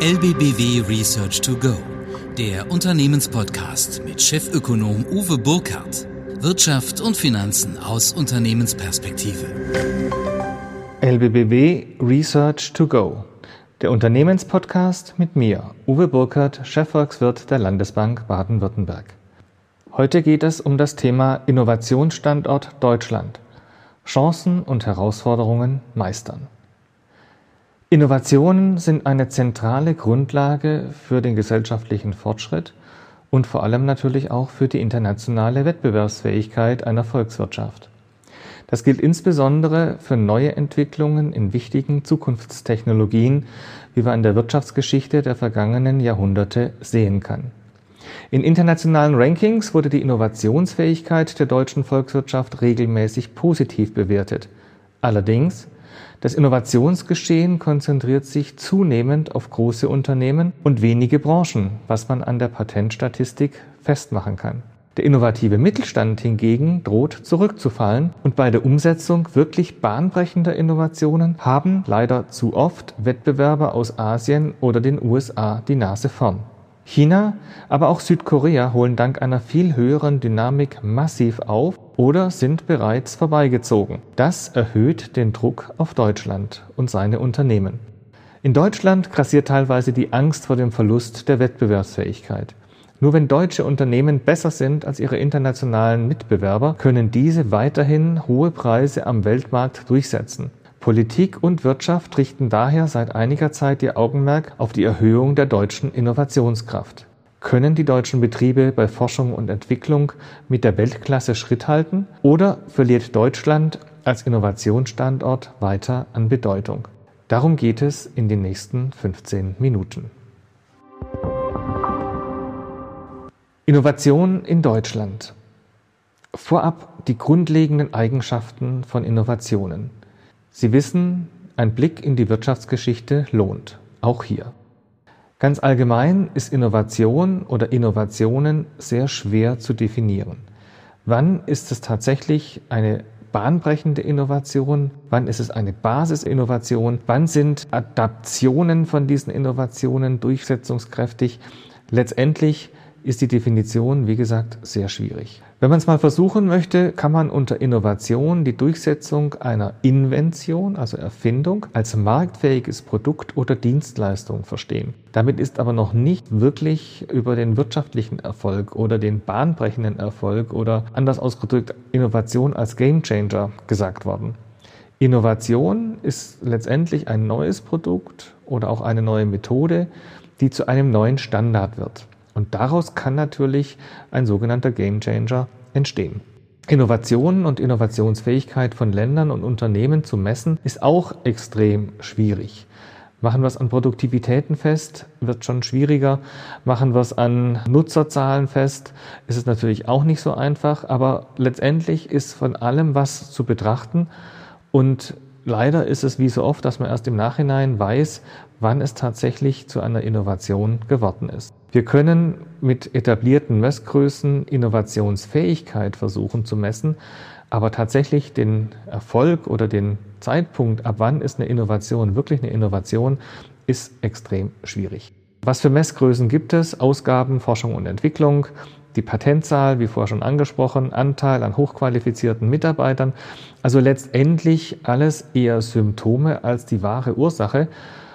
LBBW Research to Go, der Unternehmenspodcast mit Chefökonom Uwe Burkhardt. Wirtschaft und Finanzen aus Unternehmensperspektive. LBBW Research to Go, der Unternehmenspodcast mit mir, Uwe Burkhardt, Chefvolkswirt der Landesbank Baden-Württemberg. Heute geht es um das Thema Innovationsstandort Deutschland. Chancen und Herausforderungen meistern. Innovationen sind eine zentrale Grundlage für den gesellschaftlichen Fortschritt und vor allem natürlich auch für die internationale Wettbewerbsfähigkeit einer Volkswirtschaft. Das gilt insbesondere für neue Entwicklungen in wichtigen Zukunftstechnologien, wie man in der Wirtschaftsgeschichte der vergangenen Jahrhunderte sehen kann. In internationalen Rankings wurde die Innovationsfähigkeit der deutschen Volkswirtschaft regelmäßig positiv bewertet. Allerdings das Innovationsgeschehen konzentriert sich zunehmend auf große Unternehmen und wenige Branchen, was man an der Patentstatistik festmachen kann. Der innovative Mittelstand hingegen droht zurückzufallen und bei der Umsetzung wirklich bahnbrechender Innovationen haben leider zu oft Wettbewerber aus Asien oder den USA die Nase vorn. China, aber auch Südkorea holen dank einer viel höheren Dynamik massiv auf oder sind bereits vorbeigezogen. Das erhöht den Druck auf Deutschland und seine Unternehmen. In Deutschland grassiert teilweise die Angst vor dem Verlust der Wettbewerbsfähigkeit. Nur wenn deutsche Unternehmen besser sind als ihre internationalen Mitbewerber, können diese weiterhin hohe Preise am Weltmarkt durchsetzen. Politik und Wirtschaft richten daher seit einiger Zeit ihr Augenmerk auf die Erhöhung der deutschen Innovationskraft. Können die deutschen Betriebe bei Forschung und Entwicklung mit der Weltklasse Schritt halten oder verliert Deutschland als Innovationsstandort weiter an Bedeutung? Darum geht es in den nächsten 15 Minuten. Innovation in Deutschland. Vorab die grundlegenden Eigenschaften von Innovationen. Sie wissen, ein Blick in die Wirtschaftsgeschichte lohnt, auch hier. Ganz allgemein ist Innovation oder Innovationen sehr schwer zu definieren. Wann ist es tatsächlich eine bahnbrechende Innovation? Wann ist es eine Basisinnovation? Wann sind Adaptionen von diesen Innovationen durchsetzungskräftig? Letztendlich ist die Definition, wie gesagt, sehr schwierig. Wenn man es mal versuchen möchte, kann man unter Innovation die Durchsetzung einer Invention, also Erfindung, als marktfähiges Produkt oder Dienstleistung verstehen. Damit ist aber noch nicht wirklich über den wirtschaftlichen Erfolg oder den bahnbrechenden Erfolg oder anders ausgedrückt Innovation als Gamechanger gesagt worden. Innovation ist letztendlich ein neues Produkt oder auch eine neue Methode, die zu einem neuen Standard wird. Und daraus kann natürlich ein sogenannter Gamechanger entstehen. Innovationen und Innovationsfähigkeit von Ländern und Unternehmen zu messen, ist auch extrem schwierig. Machen wir es an Produktivitäten fest, wird schon schwieriger. Machen wir es an Nutzerzahlen fest, ist es natürlich auch nicht so einfach. Aber letztendlich ist von allem was zu betrachten. Und leider ist es wie so oft, dass man erst im Nachhinein weiß, wann es tatsächlich zu einer Innovation geworden ist. Wir können mit etablierten Messgrößen Innovationsfähigkeit versuchen zu messen, aber tatsächlich den Erfolg oder den Zeitpunkt, ab wann ist eine Innovation wirklich eine Innovation, ist extrem schwierig. Was für Messgrößen gibt es? Ausgaben, Forschung und Entwicklung, die Patentzahl, wie vorher schon angesprochen, Anteil an hochqualifizierten Mitarbeitern. Also letztendlich alles eher Symptome als die wahre Ursache.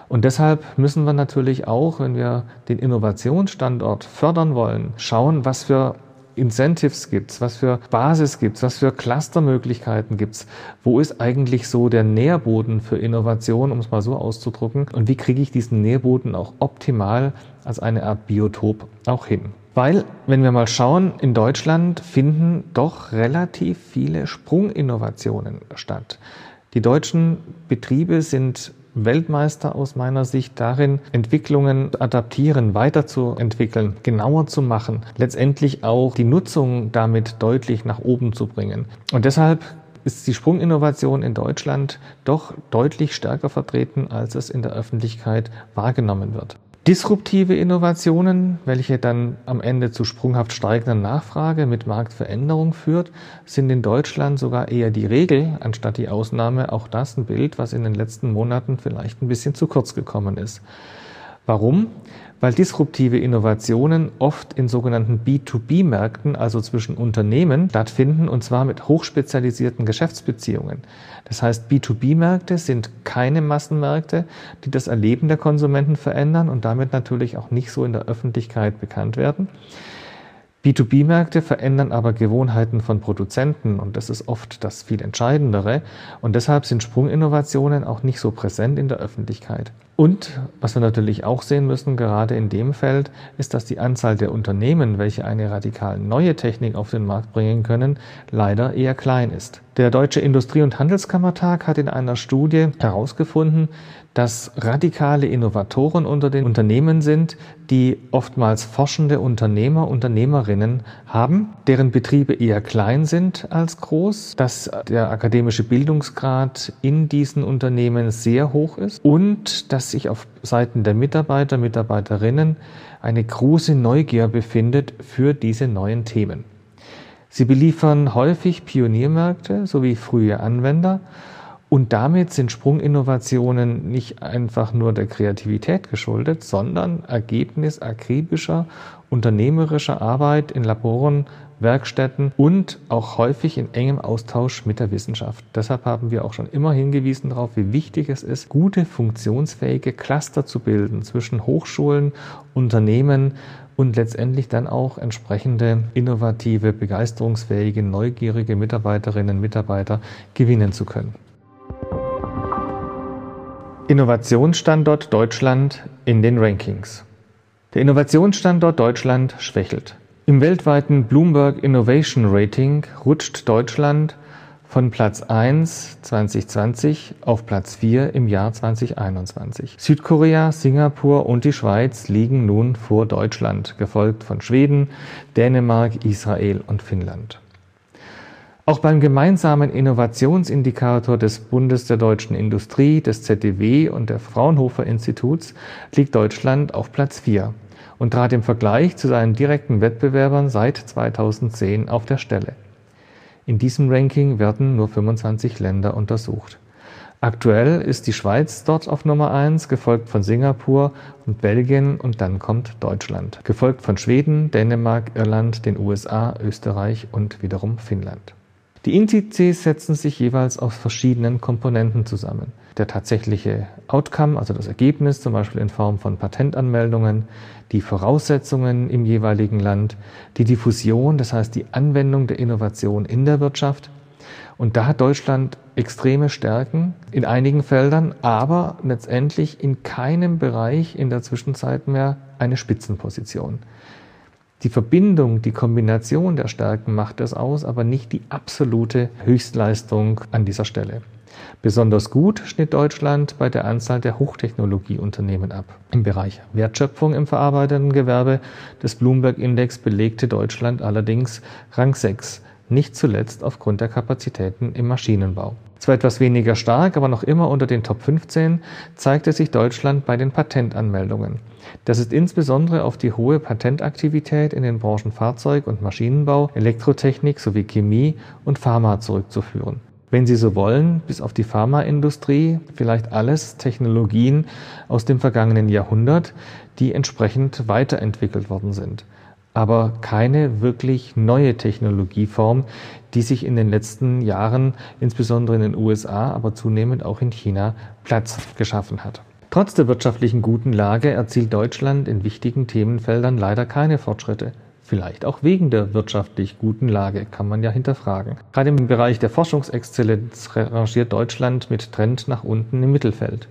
Und deshalb müssen wir natürlich auch, wenn wir den Innovationsstandort fördern wollen, schauen, was für Incentives gibt's, was für Basis gibt's, was für Clustermöglichkeiten gibt's, wo ist eigentlich so der Nährboden für Innovation, um es mal so auszudrücken, und wie kriege ich diesen Nährboden auch optimal als eine Art Biotop auch hin. Weil, wenn wir mal schauen, in Deutschland finden doch relativ viele Sprunginnovationen statt. Die deutschen Betriebe sind Weltmeister aus meiner Sicht darin, Entwicklungen adaptieren, weiterzuentwickeln, genauer zu machen, letztendlich auch die Nutzung damit deutlich nach oben zu bringen. Und deshalb ist die Sprunginnovation in Deutschland doch deutlich stärker vertreten, als es in der Öffentlichkeit wahrgenommen wird. Disruptive Innovationen, welche dann am Ende zu sprunghaft steigender Nachfrage mit Marktveränderung führt, sind in Deutschland sogar eher die Regel anstatt die Ausnahme. Auch das ein Bild, was in den letzten Monaten vielleicht ein bisschen zu kurz gekommen ist. Warum? Weil disruptive Innovationen oft in sogenannten B2B-Märkten, also zwischen Unternehmen, stattfinden und zwar mit hochspezialisierten Geschäftsbeziehungen. Das heißt, B2B-Märkte sind keine Massenmärkte, die das Erleben der Konsumenten verändern und damit natürlich auch nicht so in der Öffentlichkeit bekannt werden. B2B-Märkte verändern aber Gewohnheiten von Produzenten und das ist oft das viel Entscheidendere und deshalb sind Sprunginnovationen auch nicht so präsent in der Öffentlichkeit. Und was wir natürlich auch sehen müssen, gerade in dem Feld, ist, dass die Anzahl der Unternehmen, welche eine radikal neue Technik auf den Markt bringen können, leider eher klein ist. Der Deutsche Industrie- und Handelskammertag hat in einer Studie herausgefunden, dass radikale Innovatoren unter den Unternehmen sind, die oftmals forschende Unternehmer, Unternehmerinnen haben, deren Betriebe eher klein sind als groß, dass der akademische Bildungsgrad in diesen Unternehmen sehr hoch ist und dass sich auf Seiten der Mitarbeiter, Mitarbeiterinnen eine große Neugier befindet für diese neuen Themen. Sie beliefern häufig Pioniermärkte sowie frühe Anwender und damit sind Sprunginnovationen nicht einfach nur der Kreativität geschuldet, sondern Ergebnis akribischer unternehmerischer Arbeit in Laboren, Werkstätten und auch häufig in engem Austausch mit der Wissenschaft. Deshalb haben wir auch schon immer hingewiesen darauf, wie wichtig es ist, gute funktionsfähige Cluster zu bilden zwischen Hochschulen, Unternehmen und letztendlich dann auch entsprechende innovative, begeisterungsfähige, neugierige Mitarbeiterinnen und Mitarbeiter gewinnen zu können. Innovationsstandort Deutschland in den Rankings. Der Innovationsstandort Deutschland schwächelt. Im weltweiten Bloomberg Innovation Rating rutscht Deutschland von Platz 1 2020 auf Platz 4 im Jahr 2021. Südkorea, Singapur und die Schweiz liegen nun vor Deutschland, gefolgt von Schweden, Dänemark, Israel und Finnland. Auch beim gemeinsamen Innovationsindikator des Bundes der deutschen Industrie, des ZDW und der Fraunhofer Instituts liegt Deutschland auf Platz 4 und trat im Vergleich zu seinen direkten Wettbewerbern seit 2010 auf der Stelle. In diesem Ranking werden nur 25 Länder untersucht. Aktuell ist die Schweiz dort auf Nummer 1, gefolgt von Singapur und Belgien und dann kommt Deutschland, gefolgt von Schweden, Dänemark, Irland, den USA, Österreich und wiederum Finnland. Die Indizes setzen sich jeweils aus verschiedenen Komponenten zusammen. Der tatsächliche Outcome, also das Ergebnis, zum Beispiel in Form von Patentanmeldungen, die Voraussetzungen im jeweiligen Land, die Diffusion, das heißt die Anwendung der Innovation in der Wirtschaft. Und da hat Deutschland extreme Stärken in einigen Feldern, aber letztendlich in keinem Bereich in der Zwischenzeit mehr eine Spitzenposition. Die Verbindung, die Kombination der Stärken macht es aus, aber nicht die absolute Höchstleistung an dieser Stelle. Besonders gut schnitt Deutschland bei der Anzahl der Hochtechnologieunternehmen ab. Im Bereich Wertschöpfung im verarbeitenden Gewerbe des Bloomberg Index belegte Deutschland allerdings Rang 6, nicht zuletzt aufgrund der Kapazitäten im Maschinenbau. Zwar etwas weniger stark, aber noch immer unter den Top 15 zeigte sich Deutschland bei den Patentanmeldungen. Das ist insbesondere auf die hohe Patentaktivität in den Branchen Fahrzeug und Maschinenbau, Elektrotechnik sowie Chemie und Pharma zurückzuführen. Wenn Sie so wollen, bis auf die Pharmaindustrie vielleicht alles Technologien aus dem vergangenen Jahrhundert, die entsprechend weiterentwickelt worden sind aber keine wirklich neue Technologieform, die sich in den letzten Jahren, insbesondere in den USA, aber zunehmend auch in China, Platz geschaffen hat. Trotz der wirtschaftlichen guten Lage erzielt Deutschland in wichtigen Themenfeldern leider keine Fortschritte. Vielleicht auch wegen der wirtschaftlich guten Lage, kann man ja hinterfragen. Gerade im Bereich der Forschungsexzellenz rangiert Deutschland mit Trend nach unten im Mittelfeld.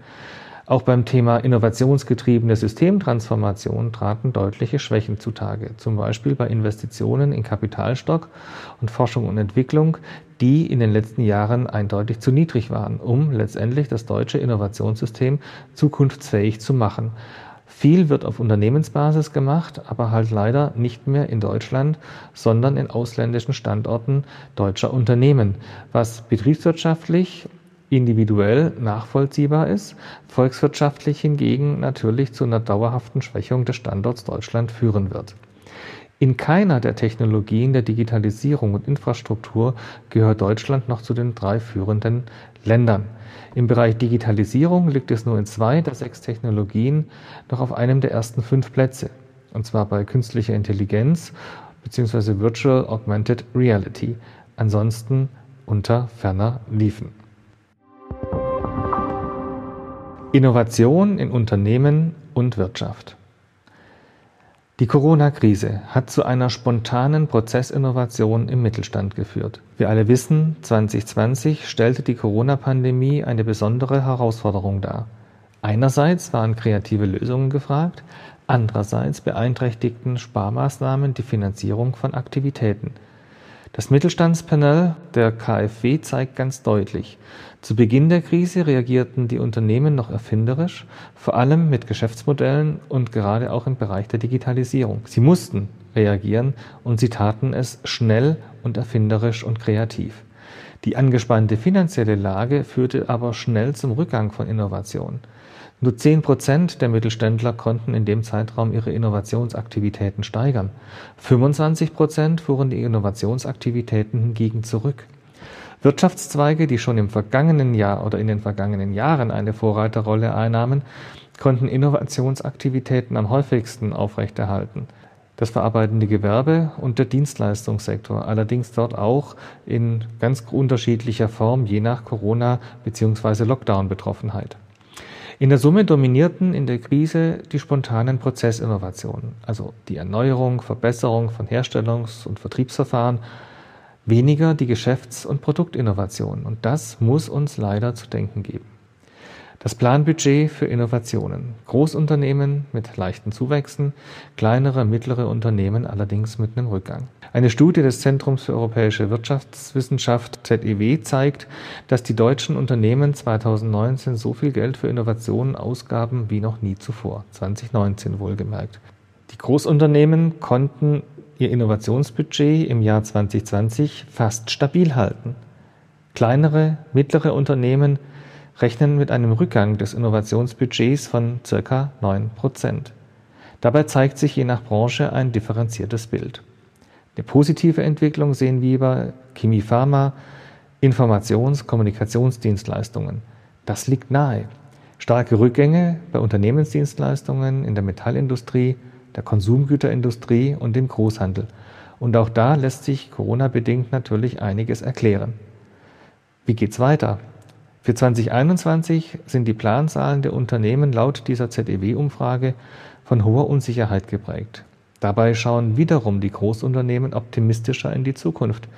Auch beim Thema innovationsgetriebene Systemtransformation traten deutliche Schwächen zutage, zum Beispiel bei Investitionen in Kapitalstock und Forschung und Entwicklung, die in den letzten Jahren eindeutig zu niedrig waren, um letztendlich das deutsche Innovationssystem zukunftsfähig zu machen. Viel wird auf Unternehmensbasis gemacht, aber halt leider nicht mehr in Deutschland, sondern in ausländischen Standorten deutscher Unternehmen, was betriebswirtschaftlich individuell nachvollziehbar ist, volkswirtschaftlich hingegen natürlich zu einer dauerhaften Schwächung des Standorts Deutschland führen wird. In keiner der Technologien der Digitalisierung und Infrastruktur gehört Deutschland noch zu den drei führenden Ländern. Im Bereich Digitalisierung liegt es nur in zwei der sechs Technologien noch auf einem der ersten fünf Plätze, und zwar bei künstlicher Intelligenz bzw. Virtual Augmented Reality, ansonsten unter ferner liefen. Innovation in Unternehmen und Wirtschaft. Die Corona-Krise hat zu einer spontanen Prozessinnovation im Mittelstand geführt. Wir alle wissen, 2020 stellte die Corona-Pandemie eine besondere Herausforderung dar. Einerseits waren kreative Lösungen gefragt, andererseits beeinträchtigten Sparmaßnahmen die Finanzierung von Aktivitäten. Das Mittelstandspanel der KfW zeigt ganz deutlich, zu Beginn der Krise reagierten die Unternehmen noch erfinderisch, vor allem mit Geschäftsmodellen und gerade auch im Bereich der Digitalisierung. Sie mussten reagieren und sie taten es schnell und erfinderisch und kreativ. Die angespannte finanzielle Lage führte aber schnell zum Rückgang von Innovation. Nur 10 Prozent der Mittelständler konnten in dem Zeitraum ihre Innovationsaktivitäten steigern. 25 Prozent fuhren die Innovationsaktivitäten hingegen zurück. Wirtschaftszweige, die schon im vergangenen Jahr oder in den vergangenen Jahren eine Vorreiterrolle einnahmen, konnten Innovationsaktivitäten am häufigsten aufrechterhalten. Das verarbeitende Gewerbe und der Dienstleistungssektor, allerdings dort auch in ganz unterschiedlicher Form, je nach Corona- bzw. Lockdown-Betroffenheit. In der Summe dominierten in der Krise die spontanen Prozessinnovationen, also die Erneuerung, Verbesserung von Herstellungs- und Vertriebsverfahren, weniger die Geschäfts- und Produktinnovationen. Und das muss uns leider zu denken geben. Das Planbudget für Innovationen. Großunternehmen mit leichten Zuwächsen, kleinere, mittlere Unternehmen allerdings mit einem Rückgang. Eine Studie des Zentrums für europäische Wirtschaftswissenschaft ZEW zeigt, dass die deutschen Unternehmen 2019 so viel Geld für Innovationen ausgaben wie noch nie zuvor, 2019 wohlgemerkt. Die Großunternehmen konnten ihr Innovationsbudget im Jahr 2020 fast stabil halten. Kleinere, mittlere Unternehmen rechnen mit einem Rückgang des Innovationsbudgets von ca. 9 Prozent. Dabei zeigt sich je nach Branche ein differenziertes Bild. Eine positive Entwicklung sehen wir bei Chemie Pharma, Informations-, Kommunikationsdienstleistungen. Das liegt nahe. Starke Rückgänge bei Unternehmensdienstleistungen in der Metallindustrie, der Konsumgüterindustrie und dem Großhandel. Und auch da lässt sich Corona-bedingt natürlich einiges erklären. Wie geht's weiter? Für 2021 sind die Planzahlen der Unternehmen laut dieser ZEW-Umfrage von hoher Unsicherheit geprägt. Dabei schauen wiederum die Großunternehmen optimistischer in die Zukunft.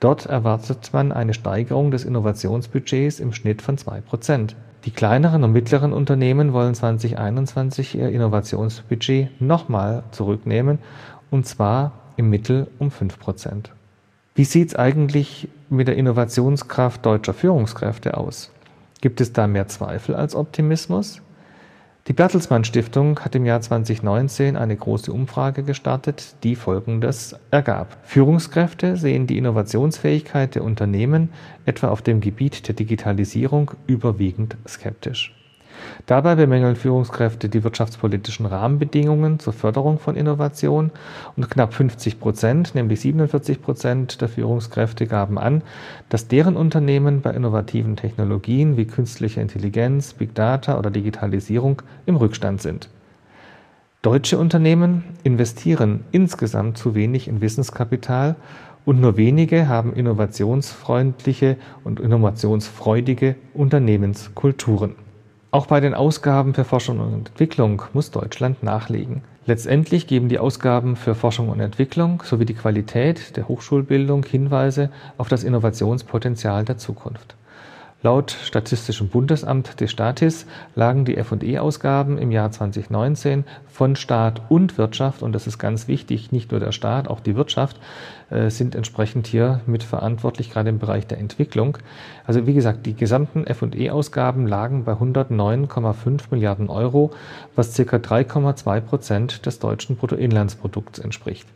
Dort erwartet man eine Steigerung des Innovationsbudgets im Schnitt von zwei Prozent. Die kleineren und mittleren Unternehmen wollen 2021 ihr Innovationsbudget nochmal zurücknehmen, und zwar im Mittel um fünf Prozent. Wie sieht es eigentlich mit der Innovationskraft deutscher Führungskräfte aus? Gibt es da mehr Zweifel als Optimismus? Die Bertelsmann Stiftung hat im Jahr 2019 eine große Umfrage gestartet, die Folgendes ergab. Führungskräfte sehen die Innovationsfähigkeit der Unternehmen etwa auf dem Gebiet der Digitalisierung überwiegend skeptisch. Dabei bemängeln Führungskräfte die wirtschaftspolitischen Rahmenbedingungen zur Förderung von Innovation und knapp 50 Prozent, nämlich 47 Prozent der Führungskräfte gaben an, dass deren Unternehmen bei innovativen Technologien wie künstliche Intelligenz, Big Data oder Digitalisierung im Rückstand sind. Deutsche Unternehmen investieren insgesamt zu wenig in Wissenskapital und nur wenige haben innovationsfreundliche und innovationsfreudige Unternehmenskulturen. Auch bei den Ausgaben für Forschung und Entwicklung muss Deutschland nachlegen. Letztendlich geben die Ausgaben für Forschung und Entwicklung sowie die Qualität der Hochschulbildung Hinweise auf das Innovationspotenzial der Zukunft. Laut Statistischem Bundesamt des Staates lagen die FE-Ausgaben im Jahr 2019 von Staat und Wirtschaft, und das ist ganz wichtig, nicht nur der Staat, auch die Wirtschaft äh, sind entsprechend hier mitverantwortlich, gerade im Bereich der Entwicklung. Also wie gesagt, die gesamten FE-Ausgaben lagen bei 109,5 Milliarden Euro, was ca. 3,2 Prozent des deutschen Bruttoinlandsprodukts entspricht.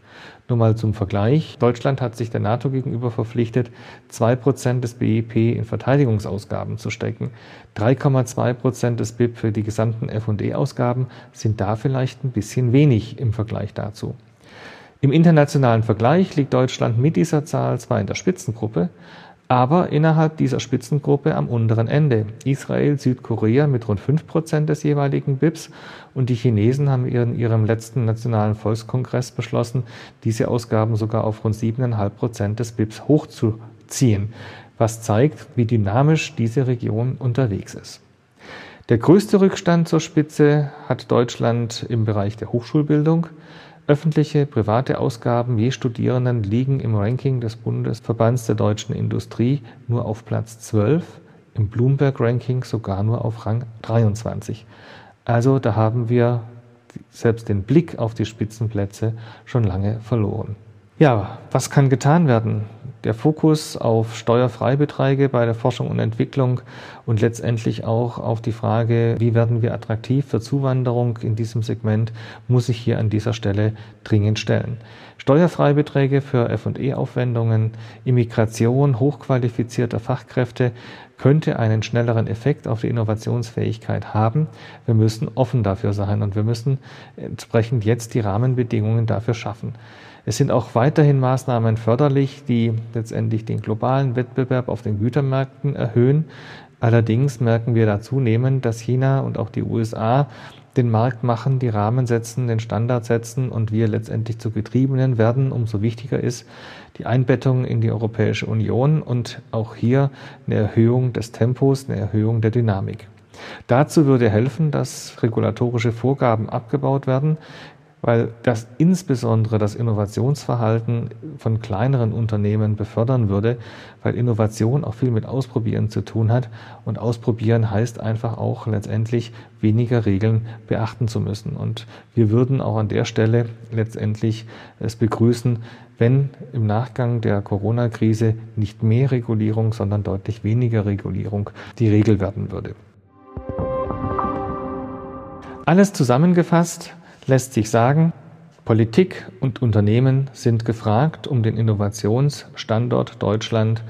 Nur mal zum Vergleich. Deutschland hat sich der NATO gegenüber verpflichtet, zwei Prozent des BIP in Verteidigungsausgaben zu stecken. 3,2 Prozent des BIP für die gesamten F&E-Ausgaben sind da vielleicht ein bisschen wenig im Vergleich dazu. Im internationalen Vergleich liegt Deutschland mit dieser Zahl zwar in der Spitzengruppe, aber innerhalb dieser Spitzengruppe am unteren Ende. Israel, Südkorea mit rund 5% des jeweiligen BIPs und die Chinesen haben in ihrem letzten nationalen Volkskongress beschlossen, diese Ausgaben sogar auf rund 7,5% des BIPs hochzuziehen, was zeigt, wie dynamisch diese Region unterwegs ist. Der größte Rückstand zur Spitze hat Deutschland im Bereich der Hochschulbildung. Öffentliche, private Ausgaben je Studierenden liegen im Ranking des Bundesverbands der deutschen Industrie nur auf Platz 12, im Bloomberg-Ranking sogar nur auf Rang 23. Also da haben wir selbst den Blick auf die Spitzenplätze schon lange verloren. Ja, was kann getan werden? Der Fokus auf Steuerfreibeträge bei der Forschung und Entwicklung und letztendlich auch auf die Frage, wie werden wir attraktiv für Zuwanderung in diesem Segment, muss sich hier an dieser Stelle dringend stellen. Steuerfreibeträge für F&E-Aufwendungen, Immigration hochqualifizierter Fachkräfte könnte einen schnelleren Effekt auf die Innovationsfähigkeit haben. Wir müssen offen dafür sein und wir müssen entsprechend jetzt die Rahmenbedingungen dafür schaffen. Es sind auch weiterhin Maßnahmen förderlich, die letztendlich den globalen Wettbewerb auf den Gütermärkten erhöhen. Allerdings merken wir da zunehmend, dass China und auch die USA den Markt machen, die Rahmen setzen, den Standard setzen und wir letztendlich zu Getriebenen werden. Umso wichtiger ist die Einbettung in die Europäische Union und auch hier eine Erhöhung des Tempos, eine Erhöhung der Dynamik. Dazu würde helfen, dass regulatorische Vorgaben abgebaut werden, weil das insbesondere das Innovationsverhalten von kleineren Unternehmen befördern würde, weil Innovation auch viel mit Ausprobieren zu tun hat und Ausprobieren heißt einfach auch letztendlich weniger Regeln beachten zu müssen. Und wir würden auch an der Stelle letztendlich es begrüßen, wenn im Nachgang der Corona-Krise nicht mehr Regulierung, sondern deutlich weniger Regulierung die Regel werden würde. Alles zusammengefasst, lässt sich sagen, Politik und Unternehmen sind gefragt, um den Innovationsstandort Deutschland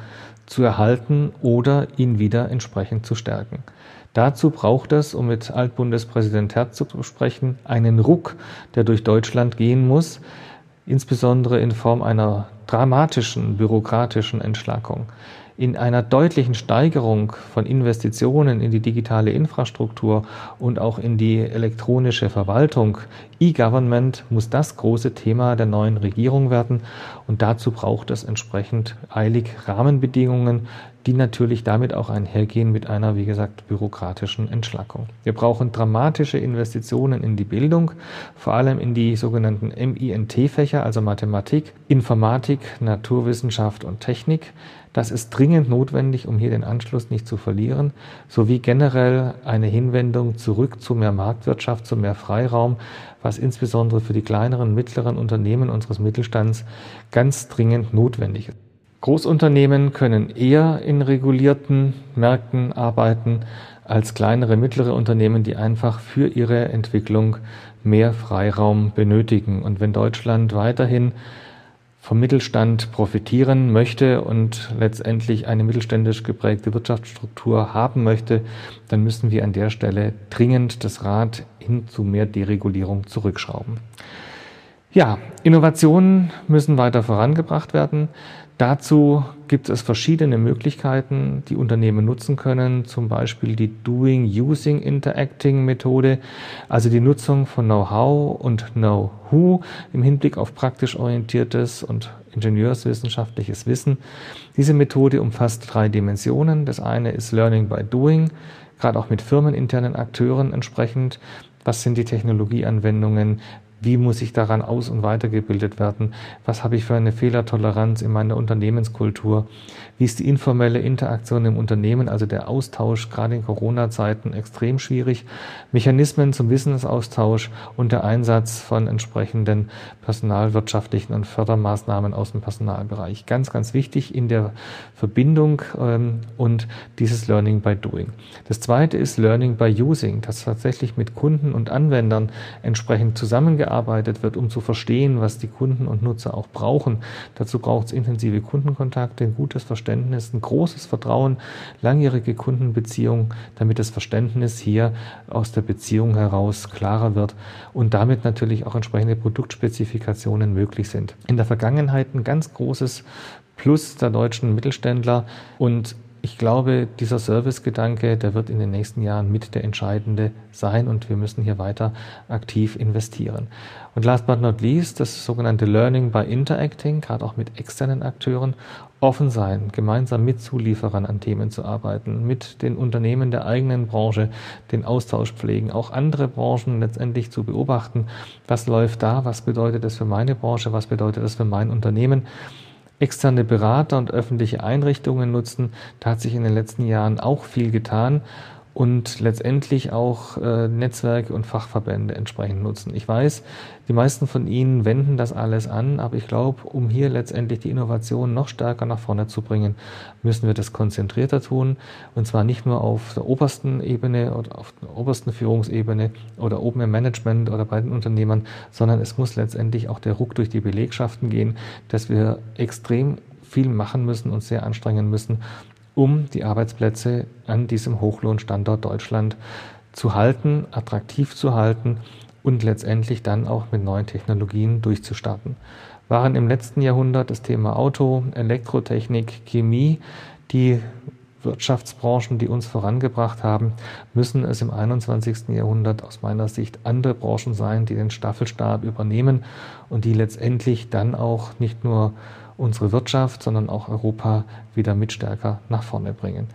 zu erhalten oder ihn wieder entsprechend zu stärken. Dazu braucht es, um mit Altbundespräsident Herzog zu sprechen, einen Ruck, der durch Deutschland gehen muss, insbesondere in Form einer dramatischen bürokratischen Entschlackung in einer deutlichen Steigerung von Investitionen in die digitale Infrastruktur und auch in die elektronische Verwaltung, E-Government, muss das große Thema der neuen Regierung werden. Und dazu braucht es entsprechend eilig Rahmenbedingungen, die natürlich damit auch einhergehen mit einer, wie gesagt, bürokratischen Entschlackung. Wir brauchen dramatische Investitionen in die Bildung, vor allem in die sogenannten MINT-Fächer, also Mathematik, Informatik, Naturwissenschaft und Technik. Das ist dringend notwendig, um hier den Anschluss nicht zu verlieren, sowie generell eine Hinwendung zurück zu mehr Marktwirtschaft, zu mehr Freiraum, was insbesondere für die kleineren, mittleren Unternehmen unseres Mittelstands ganz dringend notwendig ist. Großunternehmen können eher in regulierten Märkten arbeiten als kleinere, mittlere Unternehmen, die einfach für ihre Entwicklung mehr Freiraum benötigen. Und wenn Deutschland weiterhin vom Mittelstand profitieren möchte und letztendlich eine mittelständisch geprägte Wirtschaftsstruktur haben möchte, dann müssen wir an der Stelle dringend das Rad hin zu mehr Deregulierung zurückschrauben. Ja, Innovationen müssen weiter vorangebracht werden. Dazu gibt es verschiedene Möglichkeiten, die Unternehmen nutzen können, zum Beispiel die Doing, Using, Interacting Methode, also die Nutzung von Know-how und Know-who im Hinblick auf praktisch orientiertes und ingenieurswissenschaftliches Wissen. Diese Methode umfasst drei Dimensionen. Das eine ist Learning by Doing, gerade auch mit firmeninternen Akteuren entsprechend. Was sind die Technologieanwendungen? Wie muss ich daran aus- und weitergebildet werden? Was habe ich für eine Fehlertoleranz in meiner Unternehmenskultur? Wie ist die informelle Interaktion im Unternehmen, also der Austausch, gerade in Corona-Zeiten extrem schwierig? Mechanismen zum Wissensaustausch und der Einsatz von entsprechenden personalwirtschaftlichen und Fördermaßnahmen aus dem Personalbereich. Ganz, ganz wichtig in der Verbindung ähm, und dieses Learning by Doing. Das zweite ist Learning by Using, das tatsächlich mit Kunden und Anwendern entsprechend zusammengearbeitet eingearbeitet wird, um zu verstehen, was die Kunden und Nutzer auch brauchen. Dazu braucht es intensive Kundenkontakte, ein gutes Verständnis, ein großes Vertrauen, langjährige Kundenbeziehungen, damit das Verständnis hier aus der Beziehung heraus klarer wird und damit natürlich auch entsprechende Produktspezifikationen möglich sind. In der Vergangenheit ein ganz großes Plus der deutschen Mittelständler und ich glaube, dieser Servicegedanke, der wird in den nächsten Jahren mit der entscheidende sein und wir müssen hier weiter aktiv investieren. Und last but not least, das sogenannte Learning by Interacting, gerade auch mit externen Akteuren, offen sein, gemeinsam mit Zulieferern an Themen zu arbeiten, mit den Unternehmen der eigenen Branche den Austausch pflegen, auch andere Branchen letztendlich zu beobachten, was läuft da, was bedeutet das für meine Branche, was bedeutet das für mein Unternehmen externe Berater und öffentliche Einrichtungen nutzen. Da hat sich in den letzten Jahren auch viel getan und letztendlich auch äh, Netzwerke und Fachverbände entsprechend nutzen. Ich weiß, die meisten von Ihnen wenden das alles an, aber ich glaube, um hier letztendlich die Innovation noch stärker nach vorne zu bringen, müssen wir das konzentrierter tun und zwar nicht nur auf der obersten Ebene oder auf der obersten Führungsebene oder oben im Management oder bei den Unternehmern, sondern es muss letztendlich auch der Ruck durch die Belegschaften gehen, dass wir extrem viel machen müssen und sehr anstrengen müssen, um die Arbeitsplätze an diesem Hochlohnstandort Deutschland zu halten, attraktiv zu halten und letztendlich dann auch mit neuen Technologien durchzustarten. Waren im letzten Jahrhundert das Thema Auto, Elektrotechnik, Chemie die Wirtschaftsbranchen, die uns vorangebracht haben, müssen es im 21. Jahrhundert aus meiner Sicht andere Branchen sein, die den Staffelstab übernehmen und die letztendlich dann auch nicht nur unsere Wirtschaft, sondern auch Europa wieder mit stärker nach vorne bringen.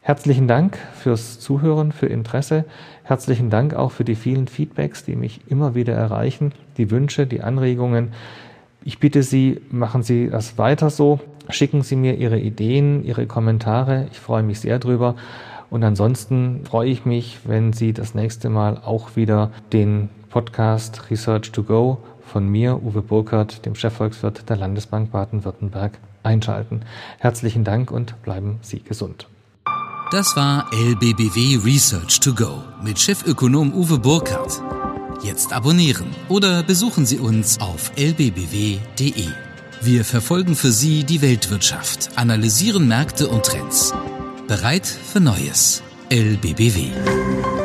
Herzlichen Dank fürs Zuhören, für Interesse. Herzlichen Dank auch für die vielen Feedbacks, die mich immer wieder erreichen, die Wünsche, die Anregungen. Ich bitte Sie, machen Sie das weiter so. Schicken Sie mir Ihre Ideen, Ihre Kommentare. Ich freue mich sehr drüber. Und ansonsten freue ich mich, wenn Sie das nächste Mal auch wieder den Podcast Research to Go von mir, Uwe Burkhardt, dem Chefvolkswirt der Landesbank Baden-Württemberg, einschalten. Herzlichen Dank und bleiben Sie gesund. Das war LBBW Research to Go mit Chefökonom Uwe Burkhardt. Jetzt abonnieren oder besuchen Sie uns auf lbbw.de. Wir verfolgen für Sie die Weltwirtschaft, analysieren Märkte und Trends. Bereit für Neues. LBBW.